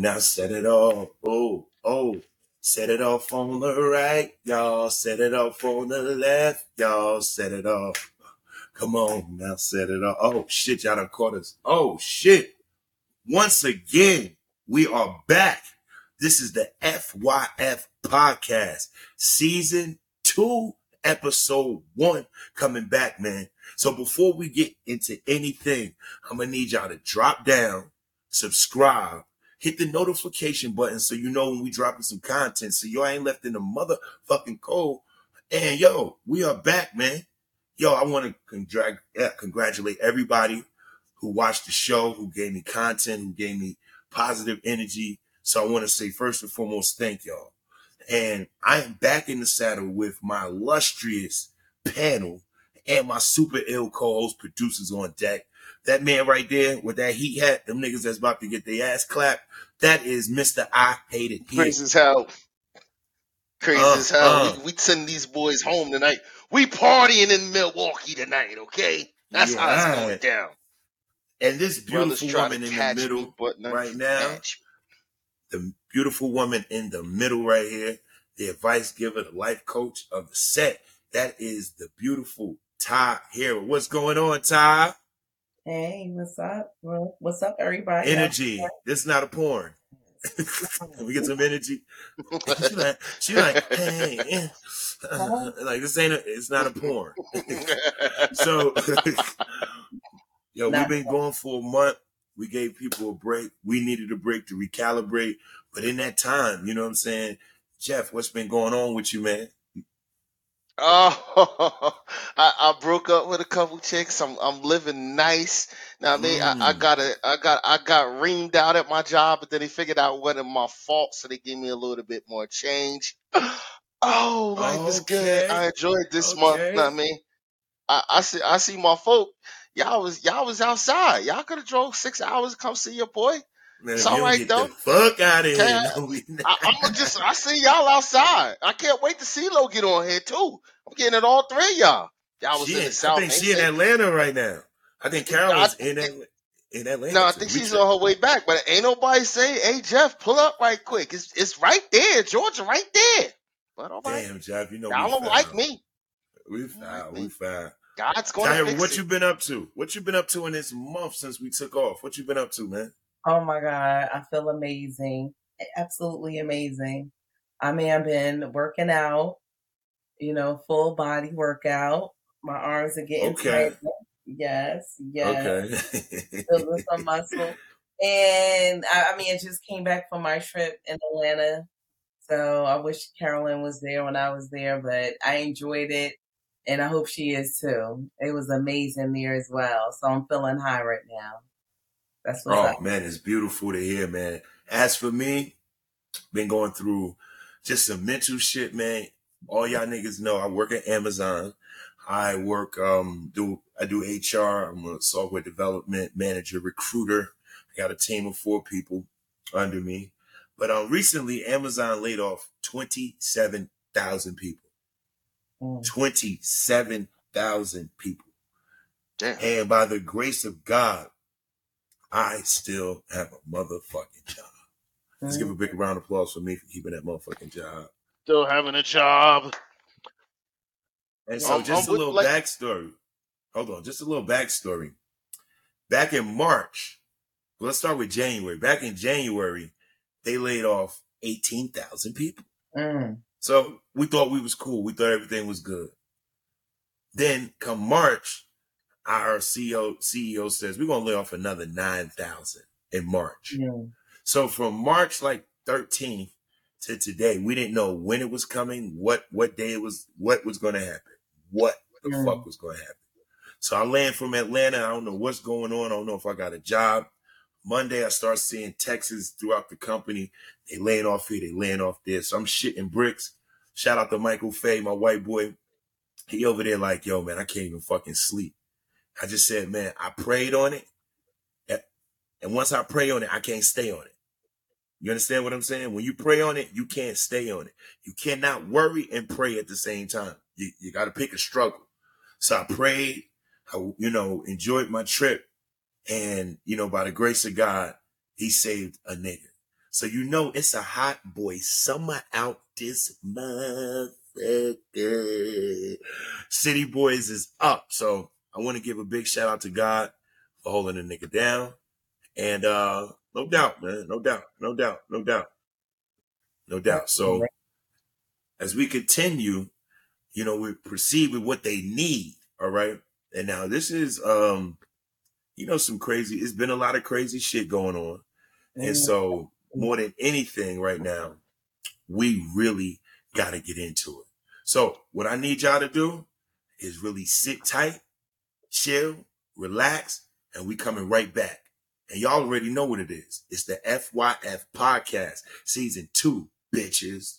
now, set it off. Oh, oh. Set it off on the right, y'all. Set it off on the left, y'all. Set it off. Come on now, set it off. Oh shit, y'all done caught us. Oh shit. Once again, we are back. This is the FYF podcast, season two, episode one, coming back, man. So before we get into anything, I'm gonna need y'all to drop down, subscribe, hit the notification button so you know when we dropping some content, so y'all ain't left in the motherfucking cold. And yo, we are back, man. Yo, I want to congr- congratulate everybody who watched the show, who gave me content, who gave me positive energy. So I want to say first and foremost, thank y'all. And I am back in the saddle with my illustrious panel and my super ill co-host producers on deck. That man right there with that heat hat, them niggas that's about to get their ass clapped, that is Mr. I Hate It. Crazy as hell. Crazy Uh, as hell. uh. We, we send these boys home tonight. We partying in Milwaukee tonight, okay? That's how it's going Right. down. And this beautiful woman in the middle me, but right now, the beautiful woman in the middle right here, the advice giver, the life coach of the set. That is the beautiful Ty here. What's going on, Ty? Hey, what's up? Well, what's up, everybody? Energy. This is not a porn. we get some energy. she like, she like, hey, eh. like this ain't a, it's not a porn. so, yo, we've Not been going for a month. We gave people a break. We needed a break to recalibrate. But in that time, you know what I'm saying? Jeff, what's been going on with you, man? Oh, I, I broke up with a couple chicks. I'm I'm living nice. Now I mean, I, I Mm. got a, I got I got reamed out at my job, but then they figured out it wasn't my fault, so they gave me a little bit more change. Oh, life is good. Okay. I enjoyed this month. Know what I mean, I, I see I see my folk. Y'all was y'all was outside. Y'all could have drove six hours to come see your boy. Man, It's all don't though. the fuck out of here. I, No, I, I'm just I see y'all outside. I can't wait to see Lo get on here too. I'm getting it all three of y'all. Y'all was she in the I South. think Ain't she in Atlanta right now. I think I in think Atla- in Atlanta no, I think she's on her way back, but ain't nobody say, "Hey Jeff, pull up right quick." It's it's right there, Georgia, right there. But all right, Damn, Jeff, you know y'all don't like me. We foul. We foul. God's Tyra, fix what you been up to? What you been up to in this month since we took off? What you been up to, man? Oh my God, I feel amazing. Absolutely amazing. I mean, I've been working out, you know, full body workout. My arms are getting Okay. tighter. Yes, yes. Okay. Building some muscle. And I, I mean, I just came back from my trip in Atlanta. So I wish Carolyn was there when I was there, but I enjoyed it. And I hope she is too. It was amazing there as well. So I'm feeling high right now. That's what's up. oh man, it's beautiful to hear, man. As for me, been going through just some mental shit, man. All y'all niggas know I work at Amazon. I work um do I do HR. I'm a software development manager, recruiter. I got a team of four people under me. But um recently Amazon laid off 27,000 people. Mm. 27,000 people. Damn. And by the grace of God, I still have a motherfucking job. Let's give a big round of applause for me for keeping that motherfucking job. Still having a job. And so, I'm, just I'm a little like backstory. Hold on, just a little backstory. Back in March, let's start with January. Back in January, they laid off 18,000 people. Mm. So we thought we was cool. We thought everything was good. Then come March, our CEO CEO says we're gonna lay off another 9,000 in March. Mm. So from March like 13th to today, we didn't know when it was coming, what what day it was, what was going to happen, what the Mm. fuck was going to happen. So I land from Atlanta. I don't know what's going on. I don't know if I got a job. Monday, I start seeing Texas throughout the company. They laying off here, they laying off there. So I'm shitting bricks. Shout out to Michael Fay, my white boy. He over there like, yo, man, I can't even fucking sleep. I just said, man, I prayed on it. And once I pray on it, I can't stay on it. You understand what I'm saying? When you pray on it, you can't stay on it. You cannot worry and pray at the same time. You, you got to pick a struggle. So I prayed, I, you know, enjoyed my trip. And, you know, by the grace of God, he saved a nigga. So you know it's a hot boy summer out this motherfucker. City Boys is up. So I want to give a big shout out to God for holding the nigga down. And uh no doubt, man. No doubt. No doubt. No doubt. No doubt. So as we continue, you know, we proceed with what they need. All right. And now this is um, you know, some crazy, it's been a lot of crazy shit going on. And so more than anything right now, we really gotta get into it. So what I need y'all to do is really sit tight, chill, relax, and we coming right back. And y'all already know what it is. It's the FYF podcast, season two, bitches.